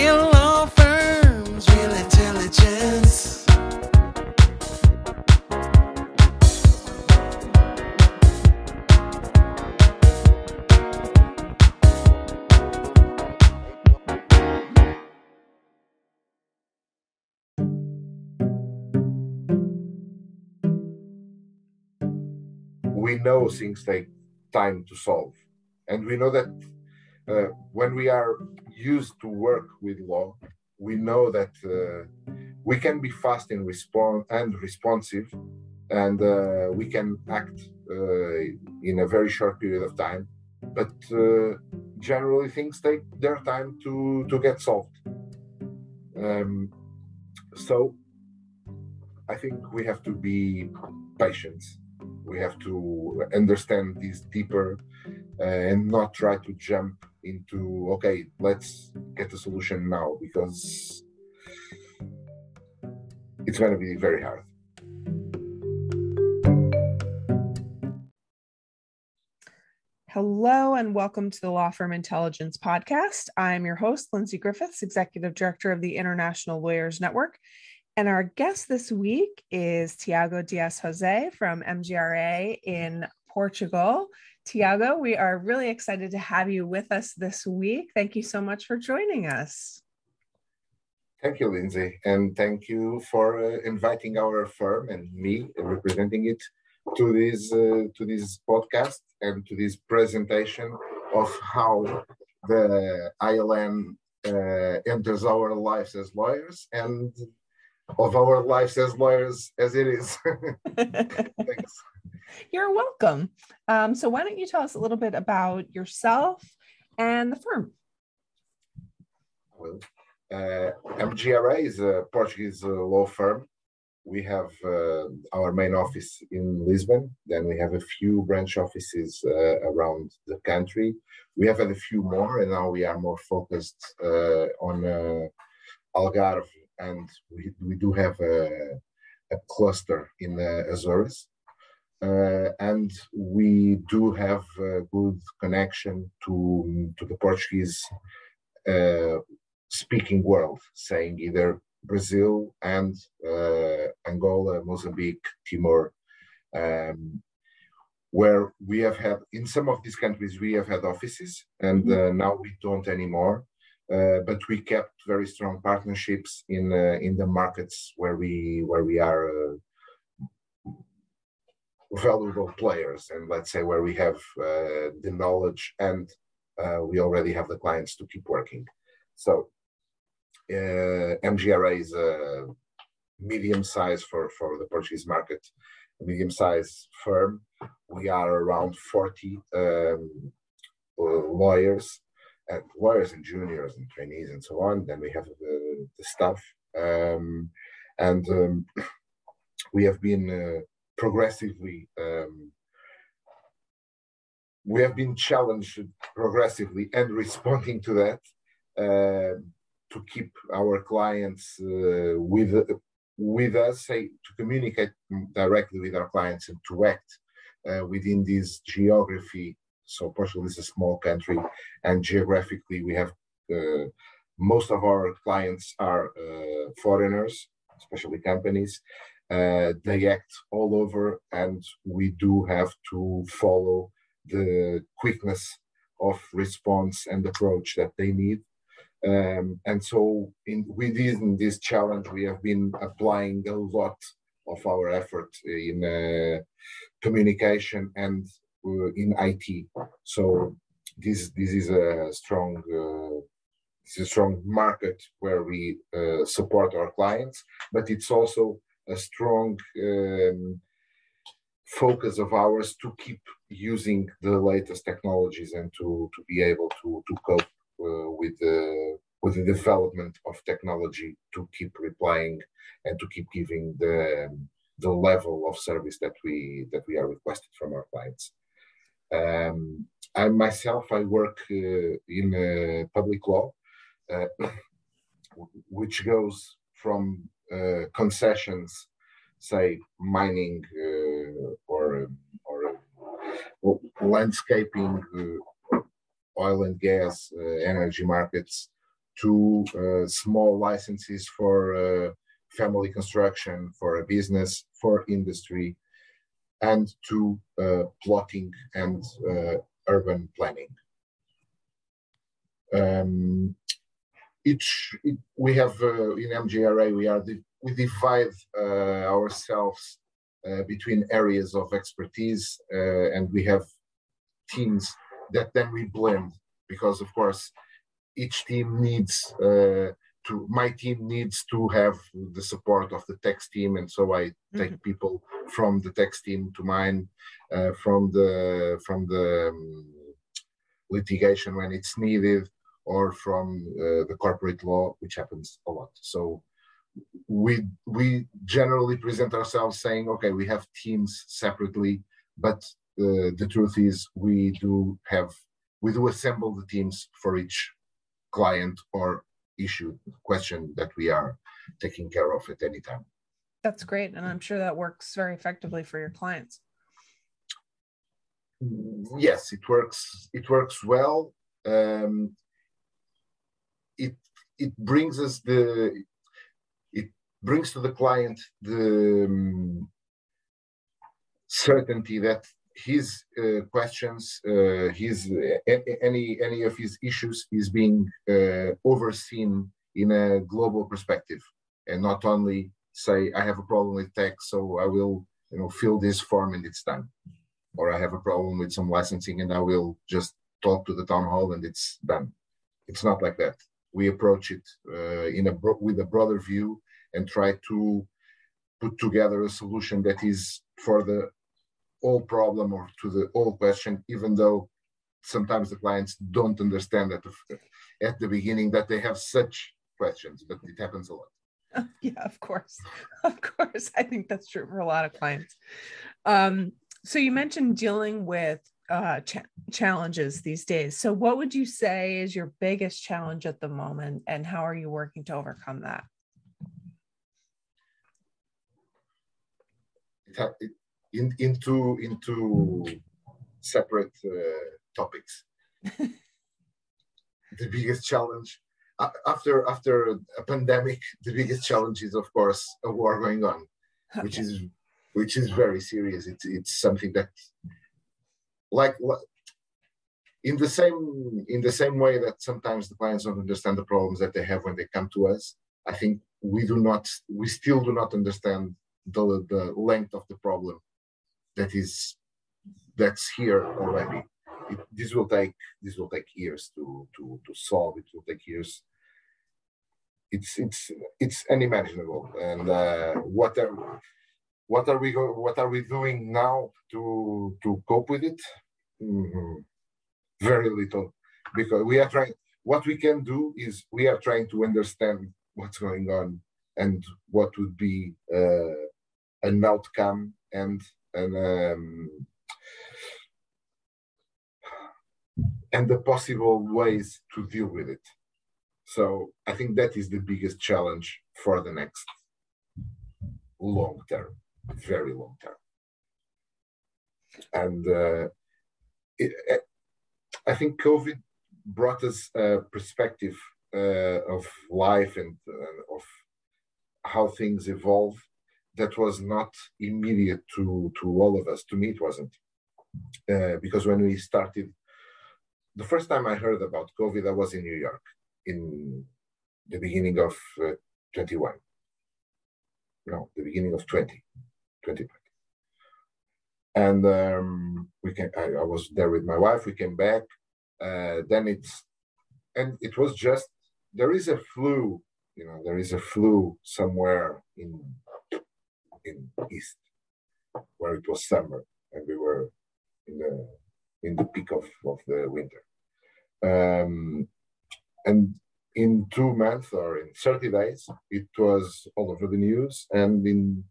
Real law firms, real intelligence. we know things take time to solve and we know that uh, when we are used to work with law we know that uh, we can be fast in response and responsive and uh, we can act uh, in a very short period of time. But uh, generally things take their time to to get solved. Um, so i think we have to be patient. We have to understand this deeper uh, and not try to jump into okay let's get a solution now because it's going to be very hard Hello and welcome to the Law Firm Intelligence Podcast. I'm your host, Lindsay Griffiths, Executive Director of the International Lawyers Network. And our guest this week is Tiago Dias Jose from MGRA in Portugal. Tiago, we are really excited to have you with us this week. Thank you so much for joining us. Thank you, Lindsay, and thank you for uh, inviting our firm and me representing it to this uh, to this podcast and to this presentation of how the ILN uh, enters our lives as lawyers and of our lives as lawyers as it is. Thanks. You're welcome. Um, so, why don't you tell us a little bit about yourself and the firm? Well, uh, MGRA is a Portuguese uh, law firm. We have uh, our main office in Lisbon. Then we have a few branch offices uh, around the country. We have had a few more, and now we are more focused uh, on uh, Algarve, and we, we do have a, a cluster in the Azores. Uh, and we do have a good connection to to the Portuguese uh, speaking world, saying either Brazil and uh, Angola, Mozambique, Timor, um, where we have had in some of these countries we have had offices, and uh, now we don't anymore. Uh, but we kept very strong partnerships in uh, in the markets where we where we are uh, valuable players, and let's say where we have uh, the knowledge and uh, we already have the clients to keep working. So uh, MGRA is a medium size for, for the Portuguese market, a medium size firm. We are around 40 um, lawyers, and lawyers and juniors and trainees and so on. Then we have the, the staff. Um, and um, we have been uh, progressively um, we have been challenged progressively and responding to that uh, to keep our clients uh, with with us, say, to communicate directly with our clients and to act uh, within this geography. So Portugal is a small country, and geographically we have uh, most of our clients are uh, foreigners, especially companies. Uh, they act all over, and we do have to follow the quickness of response and approach that they need. Um, and so, in, within this challenge, we have been applying a lot of our effort in uh, communication and in IT. So, this this is a strong uh, is a strong market where we uh, support our clients, but it's also a strong um, focus of ours to keep using the latest technologies and to, to be able to, to cope uh, with the with the development of technology to keep replying and to keep giving the the level of service that we that we are requested from our clients. Um, I myself I work uh, in uh, public law, uh, which goes from concessions, say mining or or landscaping, oil and gas, energy markets, to uh, small licenses for uh, family construction, for a business, for industry, and to uh, plotting and uh, urban planning. Um, each it, we have uh, in MGRA we are the, we divide uh, ourselves uh, between areas of expertise uh, and we have teams that then we blend because of course each team needs uh, to my team needs to have the support of the tech team and so i take mm-hmm. people from the tax team to mine uh, from the from the um, litigation when it's needed or from uh, the corporate law which happens a lot. So we we generally present ourselves saying okay we have teams separately but uh, the truth is we do have we do assemble the teams for each client or issue question that we are taking care of at any time that's great and i'm sure that works very effectively for your clients. Yes it works it works well. Um, it it brings us the it brings to the client the um, certainty that his uh, questions, uh, his uh, any any of his issues is being uh, overseen in a global perspective, and not only say I have a problem with tax, so I will you know fill this form and it's done, or I have a problem with some licensing and I will just talk to the town hall and it's done. It's not like that. We approach it uh, in a with a broader view and try to put together a solution that is for the all problem or to the all question, even though sometimes the clients don't understand at the, at the beginning that they have such questions, but it happens a lot. Yeah, of course. Of course. I think that's true for a lot of clients. Um, so you mentioned dealing with uh, ch- challenges these days. So, what would you say is your biggest challenge at the moment, and how are you working to overcome that? In, into into separate uh, topics. the biggest challenge after after a pandemic, the biggest challenge is of course a war going on, okay. which is which is very serious. It's it's something that like in the same in the same way that sometimes the clients don't understand the problems that they have when they come to us. I think we do not we still do not understand the the length of the problem that is that's here already. It, this will take this will take years to to to solve. It will take years. It's it's it's unimaginable. And uh, what are what are we go, what are we doing now to to cope with it? Mm-hmm. Very little, because we are trying. What we can do is we are trying to understand what's going on and what would be uh, an outcome and and um, and the possible ways to deal with it. So I think that is the biggest challenge for the next long term, very long term. And uh, it, I think COVID brought us a perspective uh, of life and uh, of how things evolve that was not immediate to to all of us. To me, it wasn't uh, because when we started, the first time I heard about COVID, I was in New York in the beginning of uh, 21. No, the beginning of 20, 2020. And um, we came, I, I, was there with my wife. We came back. Uh, then it's, and it was just, there is a flu, you know, there is a flu somewhere in in east, where it was summer and we were in the in the peak of, of the winter. Um, and in two months or in 30 days, it was all over the news. And in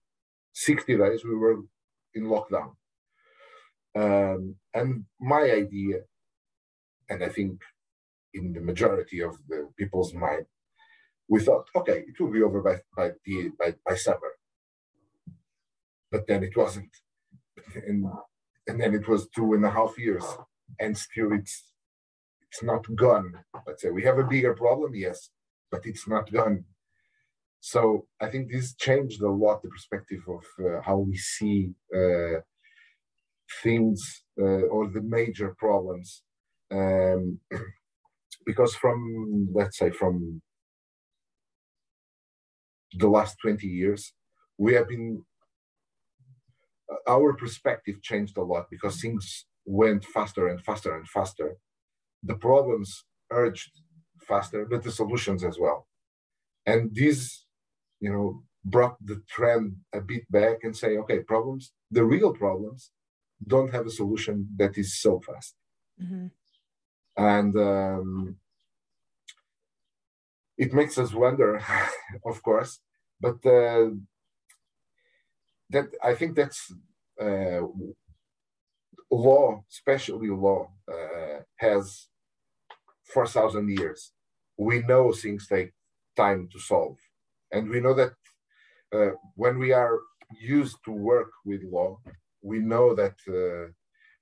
60 days, we were in lockdown. Um, and my idea, and I think in the majority of the people's mind, we thought, okay, it will be over by by, the, by, by summer but then it wasn't. And, and then it was two and a half years, and still it's it's not gone. Let's say we have a bigger problem, yes, but it's not gone. So I think this changed a lot the perspective of uh, how we see uh, things uh, or the major problems. Um, because from let's say from the last 20 years, we have been our perspective changed a lot because things went faster and faster and faster. The problems urged faster, but the solutions as well. And this, you know, brought the trend a bit back and say, okay, problems, the real problems don't have a solution that is so fast. Mm-hmm. And um, it makes us wonder, of course, but uh, that I think that's uh, law, especially law, uh, has 4,000 years. We know things take time to solve. And we know that uh, when we are used to work with law, we know that uh,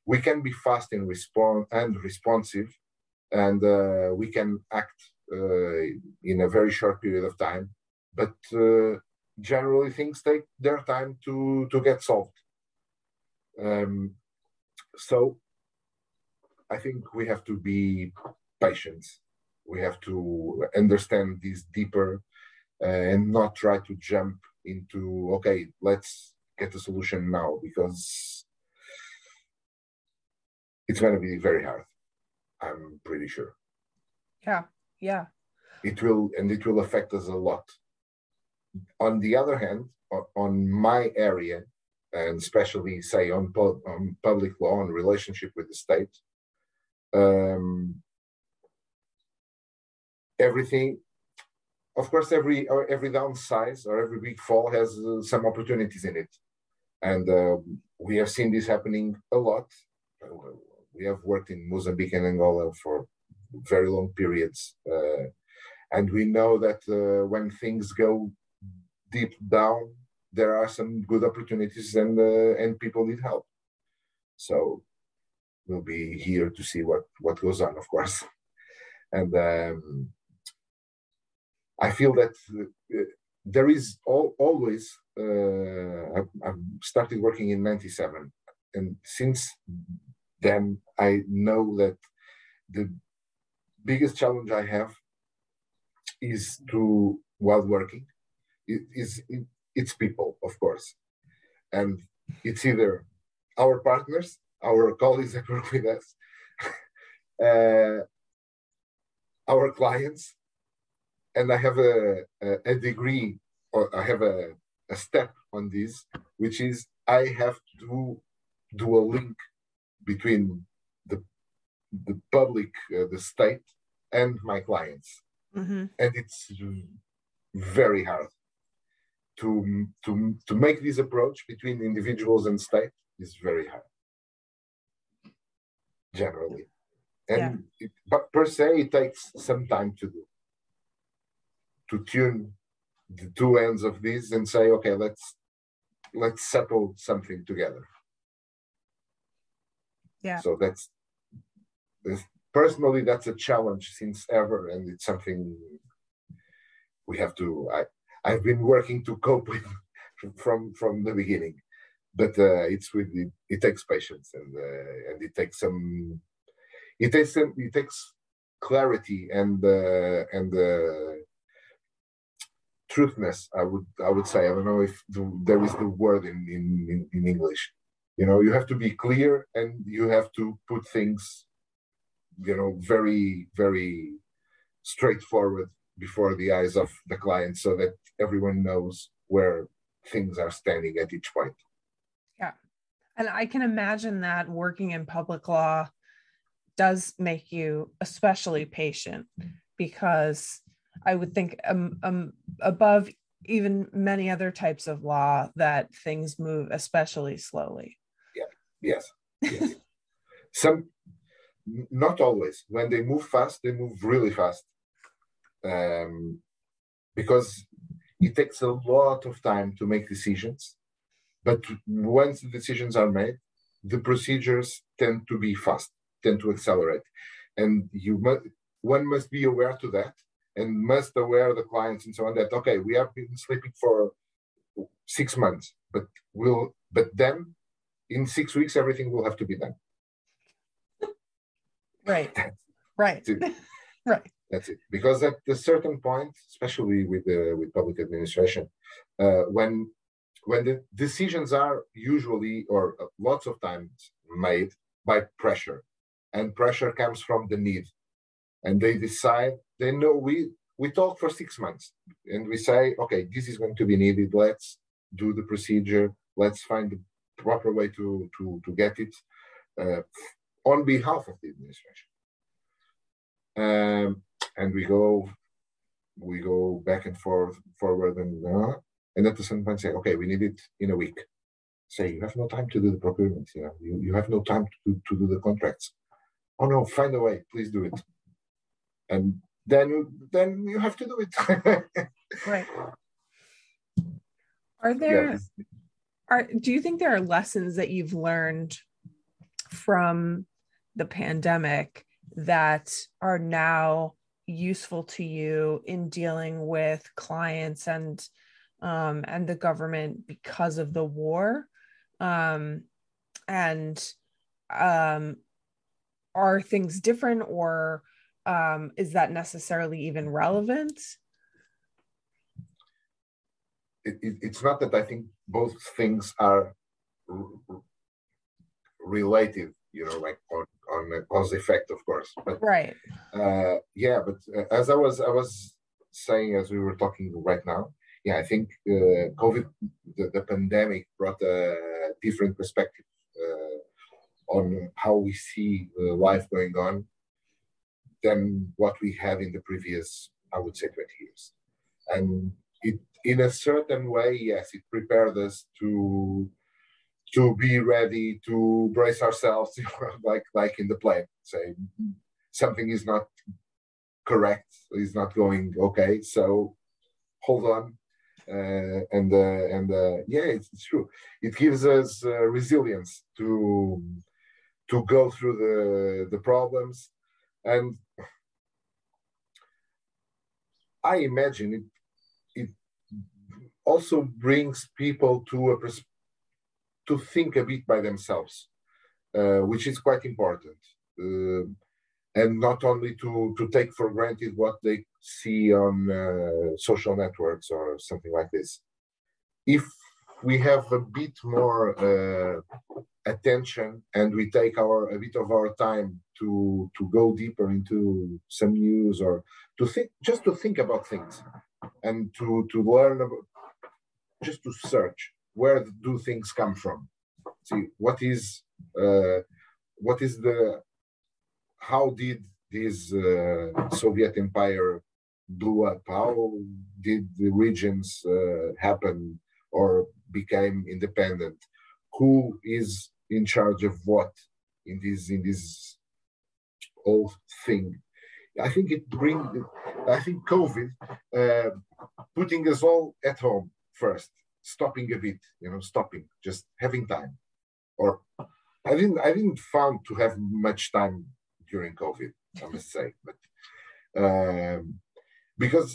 we can be fast in response and responsive, and uh, we can act uh, in a very short period of time. But generally, things take their time to, to get solved. Um, so I think we have to be patient. We have to understand this deeper uh, and not try to jump into, okay, let's get a solution now because it's going to be very hard. I'm pretty sure. Yeah, yeah. It will, and it will affect us a lot. On the other hand, on my area, and especially say on, pu- on public law and relationship with the state, um, everything of course every every downsize or every big fall has uh, some opportunities in it. And uh, we have seen this happening a lot. We have worked in mozambique and angola for very long periods uh, and we know that uh, when things go deep down there are some good opportunities and uh, and people need help. So we'll be here to see what what goes on of course. And um, i feel that uh, there is all, always uh, I've, I've started working in 97 and since then i know that the biggest challenge i have is to while working it is it, it's people of course. And it's either our partners our colleagues that work with us uh, our clients. And I have a, a, degree or I have a, a step on this, which is I have to do a link between the the public, uh, the state, and my clients, mm-hmm. and it's very hard to to to make this approach between individuals and state is very hard generally, and yeah. it, but per se it takes some time to do to tune the two ends of this and say, okay, let's let's settle something together. Yeah. So that's, that's personally that's a challenge since ever, and it's something we have to. I I've been working to cope with from from the beginning, but uh, it's with it, it takes patience and uh, and it takes some it takes some it takes clarity and uh, and uh, truthness i would i would say. I don't know if the, there is the word in, in in english. You know you have to be clear and you have to put things you know very very straightforward before the eyes of the client so that everyone knows where things are standing at each point yeah and i can imagine that working in public law does make you especially patient because I would think um, um, above even many other types of law that things move especially slowly. Yeah. Yes. yes. Some, not always. When they move fast, they move really fast, um, because it takes a lot of time to make decisions. But once the decisions are made, the procedures tend to be fast, tend to accelerate, and you must one must be aware to that and must aware the clients and so on that okay we have been sleeping for six months but we'll but then in six weeks everything will have to be done. Right. Right. Right That's it. Because at a certain point, especially with the with public administration, uh, when when the decisions are usually or lots of times made by pressure, and pressure comes from the need, and they decide they know we we talk for six months and we say okay this is going to be needed. Let's do the procedure. Let's find the proper way to to to get it uh, on behalf of the administration. Um, and we go we go back and forth forward and uh, and at the same time say okay we need it in a week. Say you have no time to do the procurement you know you, you have no time to, to do the contracts. Oh no find a way please do it. And then then you have to do it. Right. Are there are do you think there are lessons that you've learned from the pandemic that are now useful to you in dealing with clients and um, and the government because of the war. Um, and um, are things different or um, is that necessarily even relevant? It, it, it's not that i think both things are r- related you know like on on a cause effect of course. But right. uh yeah but uh, as i was i was saying as we were talking right now yeah i think uh, covid the, the pandemic brought a different perspective uh, on how we see uh, life going on than what we had in the previous i would say 20 years. And it in a certain way yes it prepared us to to be ready to brace ourselves like like in the plane say something is not correct is not going okay so hold on. Uh, and uh, and uh, yeah it's, it's, true. It gives us uh, resilience to to go through the the problems. And i imagine it it also brings people to a pers- to think a bit by themselves, uh, which is quite important. Uh, and not only to, to take for granted what they see on uh, social networks or something like this. If we have a bit more uh, attention and we take our a bit of our time to to go deeper into some news or to think just to think about things and to to learn about just to search where do things come from? See what is uh, what is the how did this uh, soviet empire blew up? How did the regions uh, happen or became independent? Who is in charge of what in this in this whole thing? I think it bring i think covid uh, putting us all at home first stopping a bit you know stopping just having time. Or i didn't i didn't found to have much time during covid i must say but um, because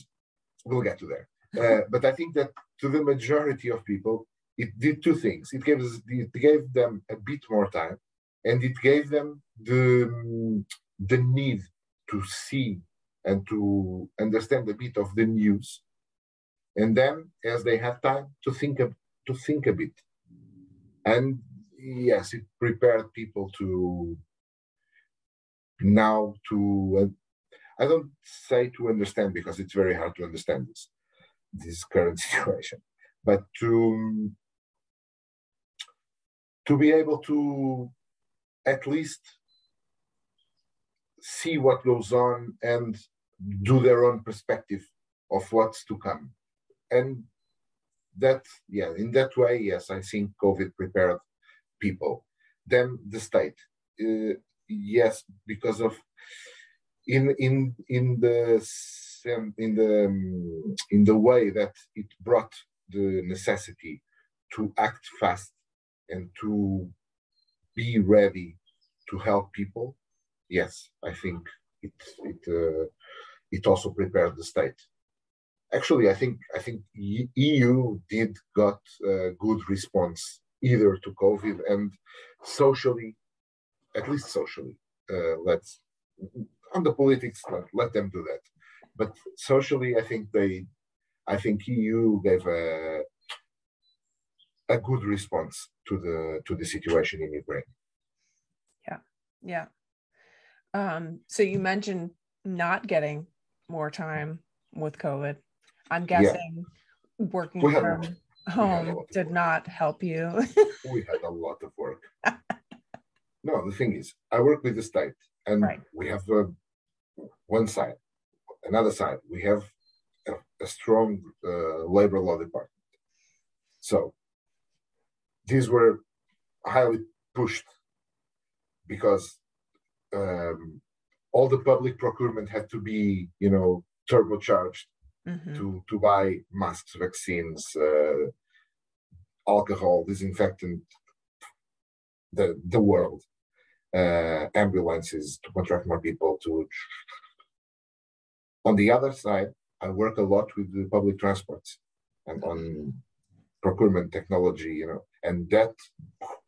we'll get to there. Uh, but i think that to the majority of people it did two things. It gave it gave them a bit more time and it gave them the the need to see and to understand a bit of the news and then as they have time to think of, to think a bit. And yes it prepared people to now to uh, i don't say to understand because it's very hard to understand this this current situation but to to be able to at least see what goes on and do their own perspective of what's to come and that yeah in that way yes i think covid prepared people then the state uh, yes because of in in in the in the in the way that it brought the necessity to act fast and to be ready to help people yes i think it it uh, it also prepared the state. Actually, I think I think EU did got a good response either to COVID and socially, at least socially. Uh, let's on the politics, let, let them do that. But socially, I think they, I think EU gave a a good response to the to the situation in Ukraine. Yeah, yeah. Um, so you mentioned not getting more time with COVID. I'm guessing yeah. working from home did not help you. we had a lot of work. no, the thing is, I work with the state, and right. we have uh, one side, another side. We have a, a strong uh, labor law department. So these were highly pushed because um, all the public procurement had to be, you know, turbocharged mm-hmm. to to buy masks, vaccines, uh, alcohol, disinfectant, the the world, uh, ambulances to contract more people. To on the other side, I work a lot with the public transports and on procurement technology, you know, and that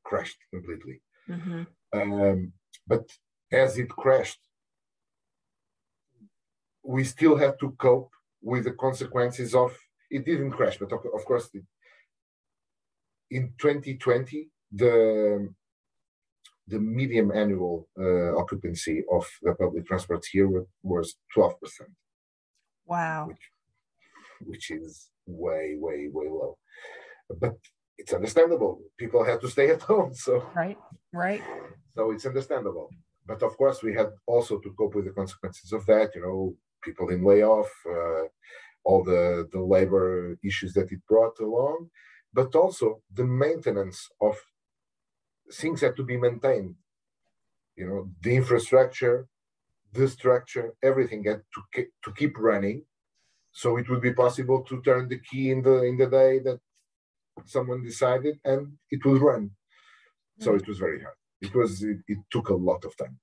crashed completely. Mm-hmm. Um, but as it crashed, we still had to cope with the consequences of it didn't crash, but of, course, it, in 2020, the the medium annual uh, occupancy of the public transport here was 12%. Wow. Which, which is way, way, way low. But it's understandable. People had to stay at home. So, right, right. So it's understandable. But of course, we had also to cope with the consequences of that. You know, people in layoff, uh, all the, the labor issues that it brought along, but also the maintenance of things had to be maintained. You know, the infrastructure, the structure, everything had to to keep running, so it would be possible to turn the key in the in the day that someone decided, and it will run. So mm. it was very hard. It was it, it took a lot of time.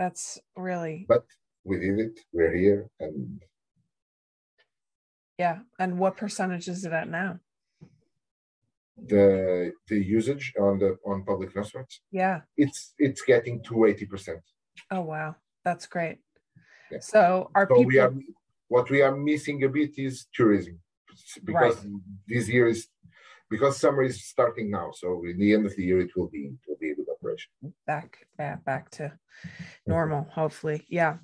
That's really. But we did it. We're here, and. Yeah, and what percentage is it at now? The the usage on the on public transports. Yeah. It's it's getting to eighty percent. Oh wow, that's great. Yeah. So our so people. We are, what we are missing a bit is tourism, because right. this year is because summer is starting now. So in the end of the year, it will be it will be operation. Back back back to normal, hopefully. Yeah.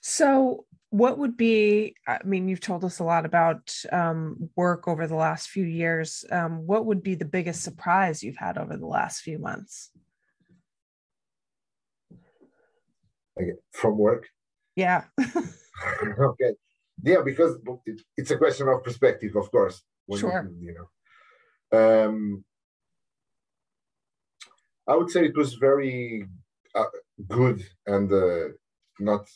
So what would be i mean you've told us a lot about um, work over the last few years um, what would be the biggest surprise you've had over the last few months okay. from work yeah okay yeah because it's a question of perspective of course sure. You, you know um, I would say it was very uh, good and uh, not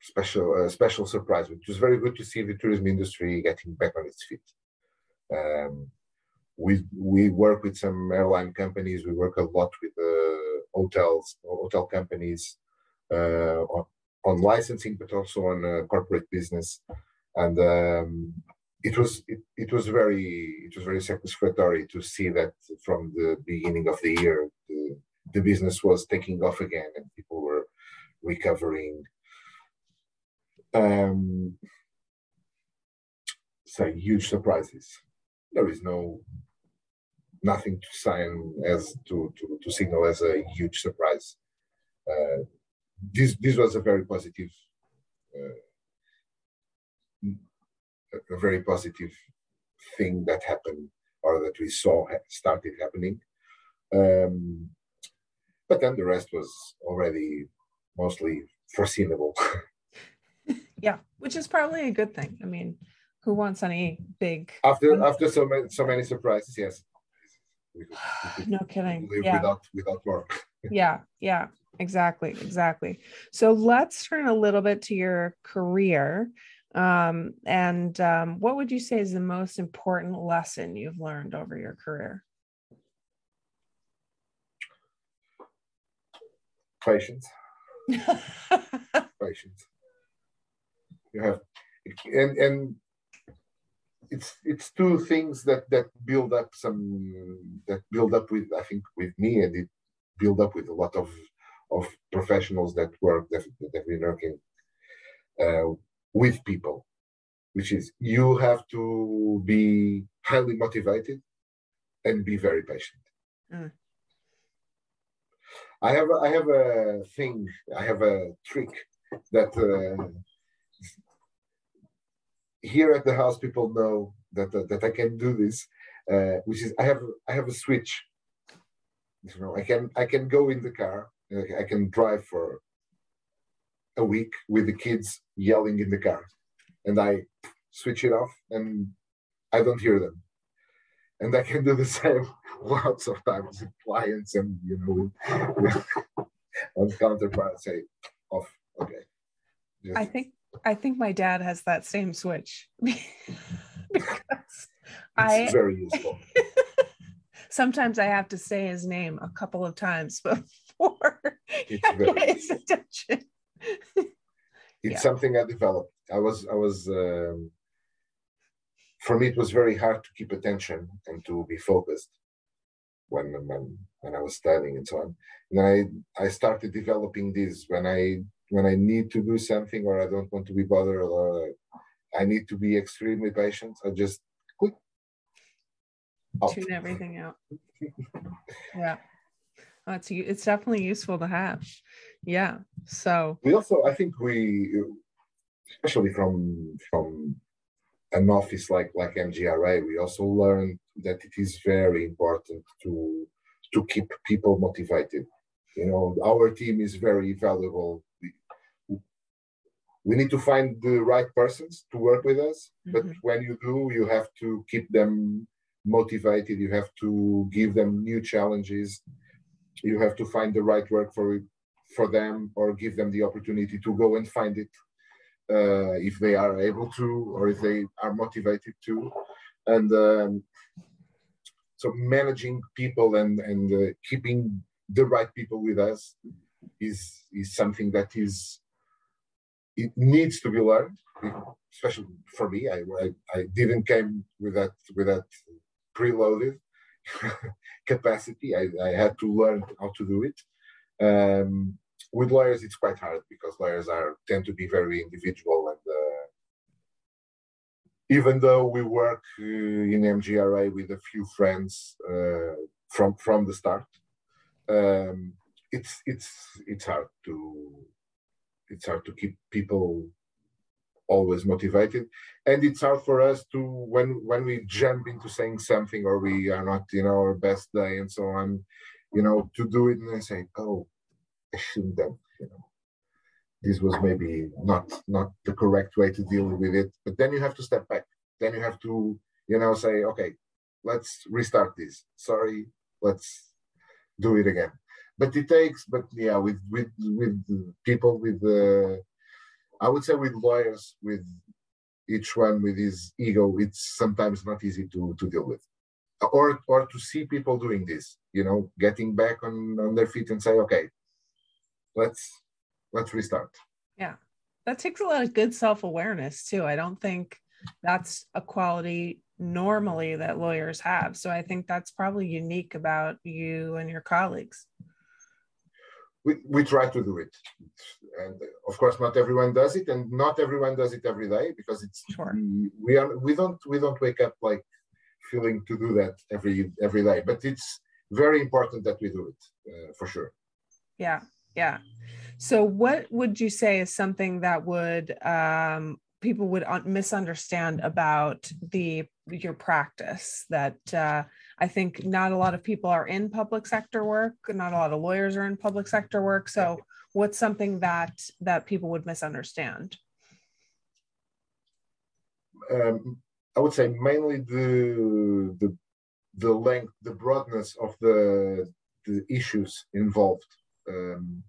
special uh, special surprise. It was very good to see the tourism industry getting back on its feet. Um, we we work with some airline companies. We work a lot with uh, hotels, hotel companies uh, on, on, licensing, but also on uh, corporate business. And um, it was it, it was very it was very satisfactory to see that from the beginning of the year the, the business was taking off again and people were recovering. Um so huge surprises. There is no nothing to sign as to to, to signal as a huge surprise. Uh, this this was a very positive uh, a very positive thing that happened or that we saw started happening. Um, but then the rest was already mostly foreseeable. yeah, which is probably a good thing. I mean, who wants any big after after so many so many surprises? Yes. We could, we could no kidding. Yeah. without without work. yeah, yeah, exactly, exactly. So let's turn a little bit to your career. Um, and um, what would you say is the most important lesson you've learned over your career? Patience. patience. You have, and and it's it's two things that that build up some that build up with I think with me and it build up with a lot of of professionals that work that that have been working uh, with people, which is you have to be highly motivated and be very patient. Mm. I have a, I have a thing I have a trick that uh, here at the house people know that that, that I can do this, uh, which is I have I have a switch. You know, I can I can go in the car. I can drive for a week with the kids yelling in the car, and I switch it off, and I don't hear them. And I can do the same lots of times with clients and you know with, on counterparts say off. Okay. I think I think my dad has that same switch because I very useful. sometimes I have to say his name a couple of times before It's I get his attention. it's Yeah. something I developed. I was I was um, for me it was very hard to keep attention and to be focused when when when I was studying and so on. And I I started developing this when I when I need to do something or I don't want to be bothered or I need to be extremely patient. I just. Tune everything out. Yeah. It's it's definitely useful to have. Yeah. So. We also i think we especially from from an office like like mgra we also learned that it is very important to to keep people motivated. You know our team is very valuable. We, need to find the right persons to work with us but Mhm. when you do you have to keep them motivated. You have to give them new challenges. You have to find the right work for for them or give them the opportunity to go and find it uh, if they are able to or if they are motivated to. And um, so managing people and and uh, keeping the right people with us is is something that is it needs to be learned especially for me. I i, I didn't came with that with that preloaded capacity. I, I had to learn how to do it um, with lawyers it's quite hard because lawyers are tend to be very individual and uh, even though we work uh, in mgra with a few friends uh, from from the start um, it's it's it's hard to it's hard to keep people always motivated. And it's hard for us to when when we jump into saying something or we are not in our best day and so on you know to do it and say oh i shouldn't have you know. This was maybe not not the correct way to deal with it. But then you have to step back. Then you have to you know say okay let's restart this. Sorry let's do it again. But it takes but yeah with with with people with uh, i would say with lawyers with each one with his ego it's sometimes not easy to to deal with or or to see people doing this you know getting back on on their feet and say okay let's let's restart Yeah. that takes a lot of good self-awareness too. I don't think that's a quality normally that lawyers have. So I think that's probably unique about you and your colleagues. we, we try to do it and of course not everyone does it and not everyone does it every day because it's Sure. we, we are we don't we don't wake up like feeling to do that every every day but it's very important that we do it uh, for sure Yeah, yeah. So, what would you say is something that would um, people would un- misunderstand about the your practice? That uh, I think not a lot of people are in public sector work. Not a lot of lawyers are in public sector work. So, what's something that that people would misunderstand? um, I would say mainly the the the length, the broadness of the the issues involved. Um,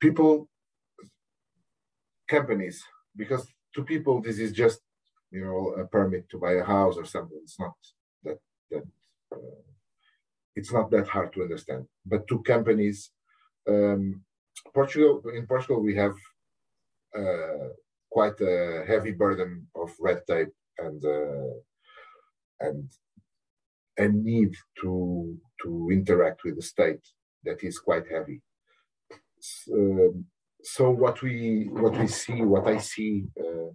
people, companies, because to people this is just you know a permit to buy a house or something. It's not that that uh, it's not that hard to understand. But to companies, um, Portugal, in Portugal, we have uh, quite a heavy burden of red tape and uh, and a need to to interact with the state that is quite heavy. So, so what we what we see, what I see, uh,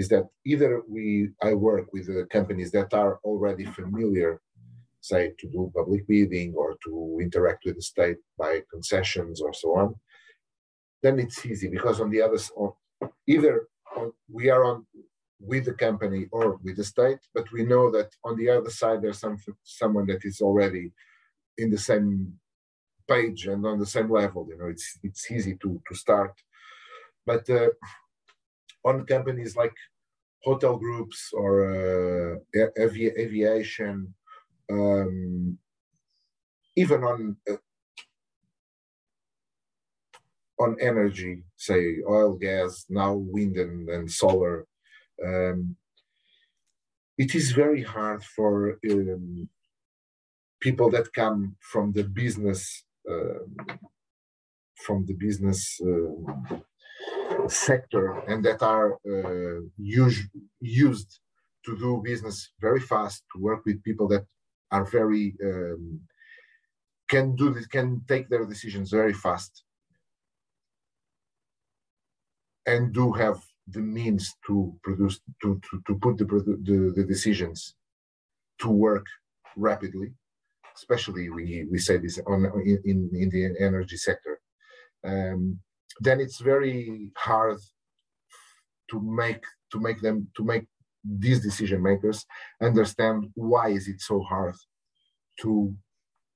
is that either we I work with uh, companies that are already familiar, say to do public bidding or to interact with the state by concessions or so on. Then it's easy because on the other side, either on, we are on with the company or with the state, but we know that on the other side there's some someone that is already in the same page and on the same level. You know, it's it's easy to to start, but uh, on companies like hotel groups or uh, avi- aviation, um, even on uh, on energy, say oil, gas, now wind and, and solar. Um, it is very hard for um, people that come from the business uh, from the business uh, sector and that are uh, us- used to do business very fast to work with people that are very um, can do this can take their decisions very fast and do have the means to produce to to, to put the, the, the decisions to work rapidly especially we we say this on in in the energy sector. Um, then it's very hard to make to make them to make these decision makers understand why is it so hard to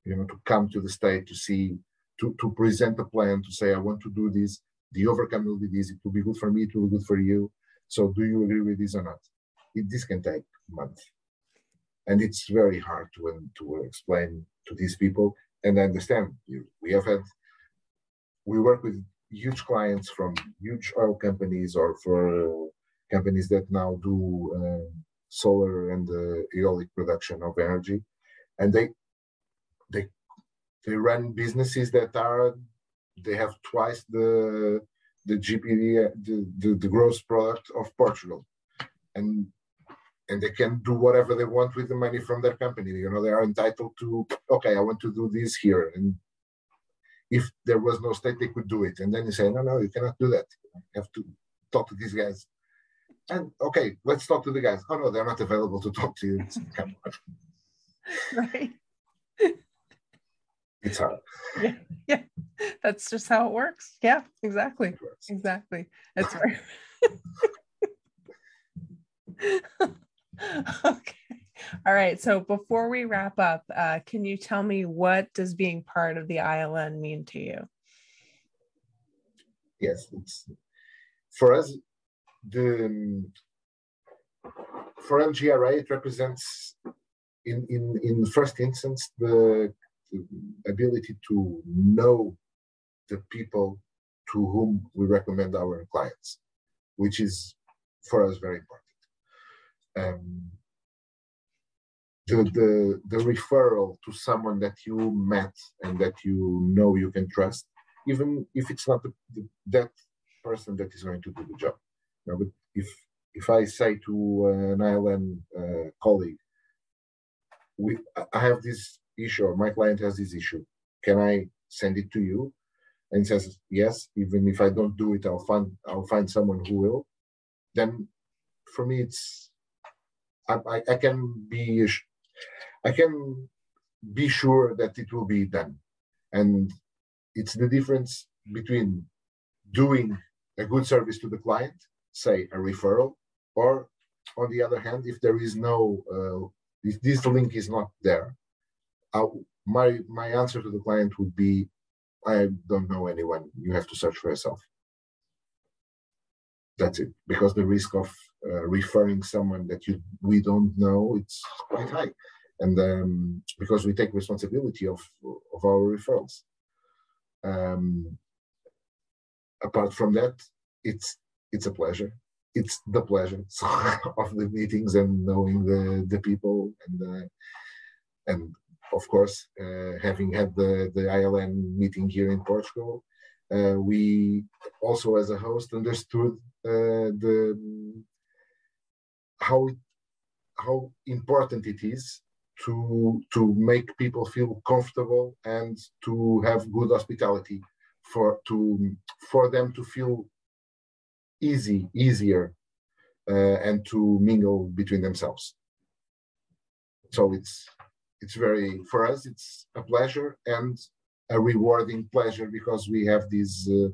you know to come to the state to see to, to present a plan to say i want to do this the overcome will be this. It will be good for me. It will be good for you. So do you agree with this or not? It, this can take months. And it's very hard to, to explain to these people. And I understand you. We have had, we work with huge clients from huge oil companies or for uh, companies that now do uh, solar and uh, eolic production of energy. And they, they, they run businesses that are they have twice the the GPD, the, the, the gross product of Portugal, and and they can do whatever they want with the money from their company. You know, they are entitled to. Okay, I want to do this here, and if there was no state, they could do it. And then you say, no, no, you cannot do that. You have to talk to these guys. And okay, let's talk to the guys. Oh no, they're not available to talk to you. Come on. Right. It's hard. Yeah. Yeah. That's just how it works. Yeah, exactly. Exactly. That's right. okay. All right. So before we wrap up, uh, can you tell me what does being part of the ILN mean to you? Yes, it's for us the for MGRA it represents in in in the first instance the, the ability to know the people to whom we recommend our clients, which is for us very important. Um, the, the, the referral to someone that you met and that you know you can trust, even if it's not the, the, that person that is going to do the job. Know, but if if I say to an ILN uh, colleague, we, I have this issue, or my client has this issue, can I send it to you? And says, yes, even if I don't do it, I'll find I'll find someone who will. Then for me, it's I, I, I can be I can be sure that it will be done. And it's the difference between doing a good service to the client, say a referral, or on the other hand, if there is no, uh, if this link is not there, I'll, my my answer to the client would be, I don't know anyone. You have to search for yourself. That's it, because the risk of uh, referring someone that you we don't know it's quite high, and um, because we take responsibility of of our referrals. Um, apart from that, it's it's a pleasure. It's the pleasure of the meetings and knowing the the people and and of course uh, having had the the ILN meeting here in Portugal, Uh, we also, as a host, understood uh, the how how important it is to to make people feel comfortable and to have good hospitality for to for them to feel easy easier uh, and to mingle between themselves. So it's it's very for us it's a pleasure and a rewarding pleasure because we have this uh,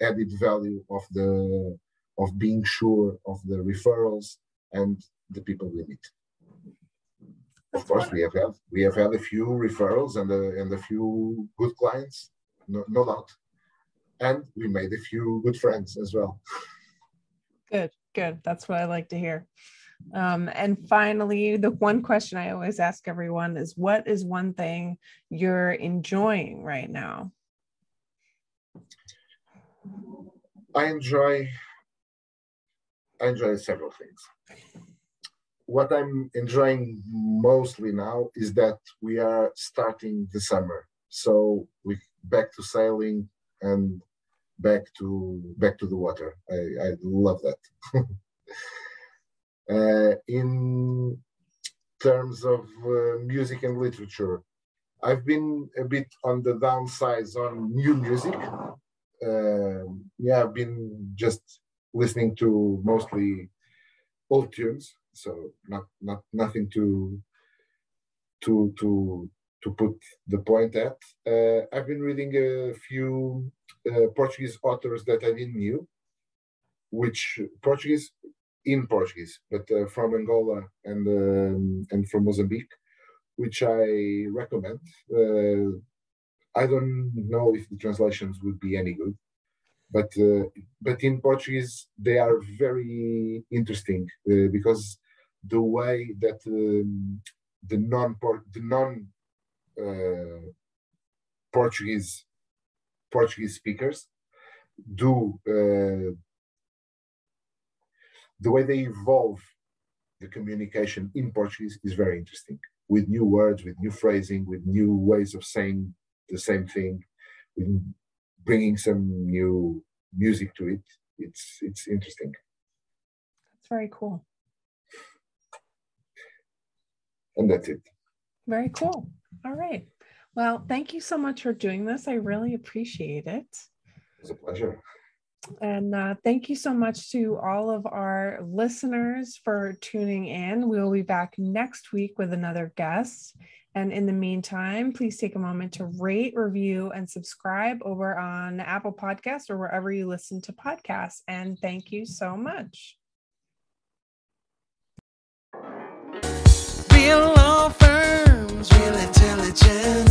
added value of the of being sure of the referrals and the people we meet of course we have had we have had a few referrals and a, and a few good clients no, no doubt and we made a few good friends as well Good, good. That's what I like to hear. Um, and finally, the one question I always ask everyone is what is one thing you're enjoying right now? I enjoy I enjoy several things. What I'm enjoying mostly now is that we are starting the summer. So we back to sailing and back to back to the water. I, I love that. uh, in terms of uh, music and literature, I've been a bit on the downsides on new music. Uh, yeah, I've been just listening to mostly old tunes, so not not nothing to to to to put the point at. Uh, I've been reading a few uh, Portuguese authors that I didn't knew, which Portuguese in Portuguese, but uh, from Angola and um, and from Mozambique, which I recommend. Uh, I don't know if the translations would be any good, but uh, but in Portuguese they are very interesting uh, because the way that um, the non the non uh, Portuguese Portuguese speakers do uh, the way they evolve the communication in Portuguese is very interesting with new words, with new phrasing, with new ways of saying the same thing, with bringing some new music to it. It's it's interesting. That's very cool. And that's it. Very cool. All right. Well, thank you so much for doing this. I really appreciate it. It's a pleasure. And uh, thank you so much to all of our listeners for tuning in. We will be back next week with another guest. And in the meantime, please take a moment to rate, review, and subscribe over on Apple Podcasts or wherever you listen to podcasts. And thank you so much. Real law firms, real intelligence.